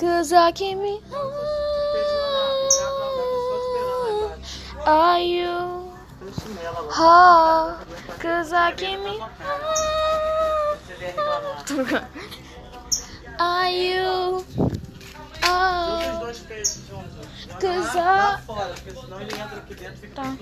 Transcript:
Cause I keep me Are you? Cause I keep me Tô brincando. Are you oh. Cause I- Tá.